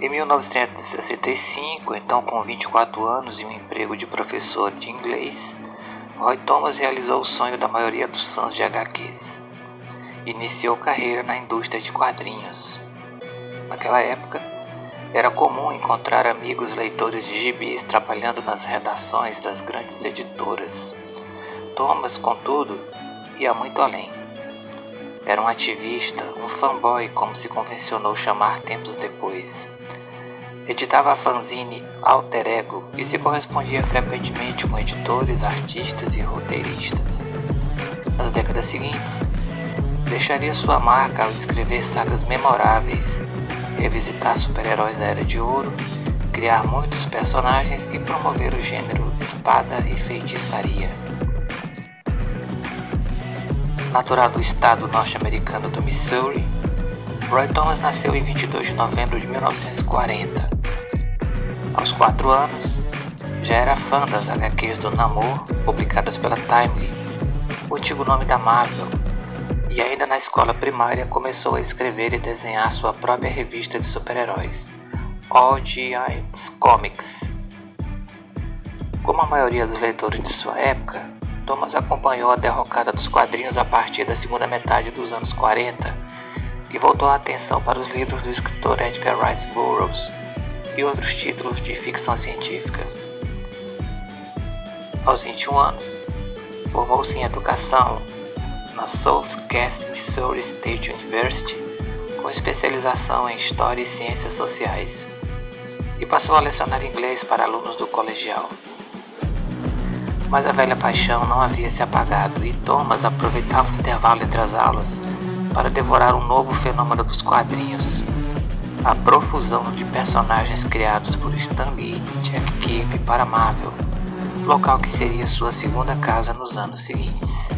Em 1965, então com 24 anos e um emprego de professor de inglês, Roy Thomas realizou o sonho da maioria dos fãs de HQs. Iniciou carreira na indústria de quadrinhos. Naquela época, era comum encontrar amigos leitores de gibis trabalhando nas redações das grandes editoras. Thomas, contudo, ia muito além. Era um ativista, um fanboy, como se convencionou chamar tempos depois. Editava fanzine Alter Ego e se correspondia frequentemente com editores, artistas e roteiristas. Nas décadas seguintes, deixaria sua marca ao escrever sagas memoráveis, revisitar super-heróis da Era de Ouro, criar muitos personagens e promover o gênero espada e feitiçaria. Natural do estado norte-americano do Missouri, Roy Thomas nasceu em 22 de novembro de 1940. Aos 4 anos, já era fã das HQs do Namor, publicadas pela Timely, o antigo nome da Marvel, e ainda na escola primária começou a escrever e desenhar sua própria revista de super-heróis, All Giants Comics. Como a maioria dos leitores de sua época, Thomas acompanhou a derrocada dos quadrinhos a partir da segunda metade dos anos 40 e voltou a atenção para os livros do escritor Edgar Rice Burroughs e outros títulos de ficção científica. Aos 21 anos, formou-se em educação na Southwest Missouri State University, com especialização em História e Ciências Sociais, e passou a lecionar inglês para alunos do colegial. Mas a velha paixão não havia se apagado e Thomas aproveitava o intervalo entre as aulas para devorar um novo fenômeno dos quadrinhos, a profusão de personagens criados por Stan Lee e Jack Kirby para Marvel, local que seria sua segunda casa nos anos seguintes.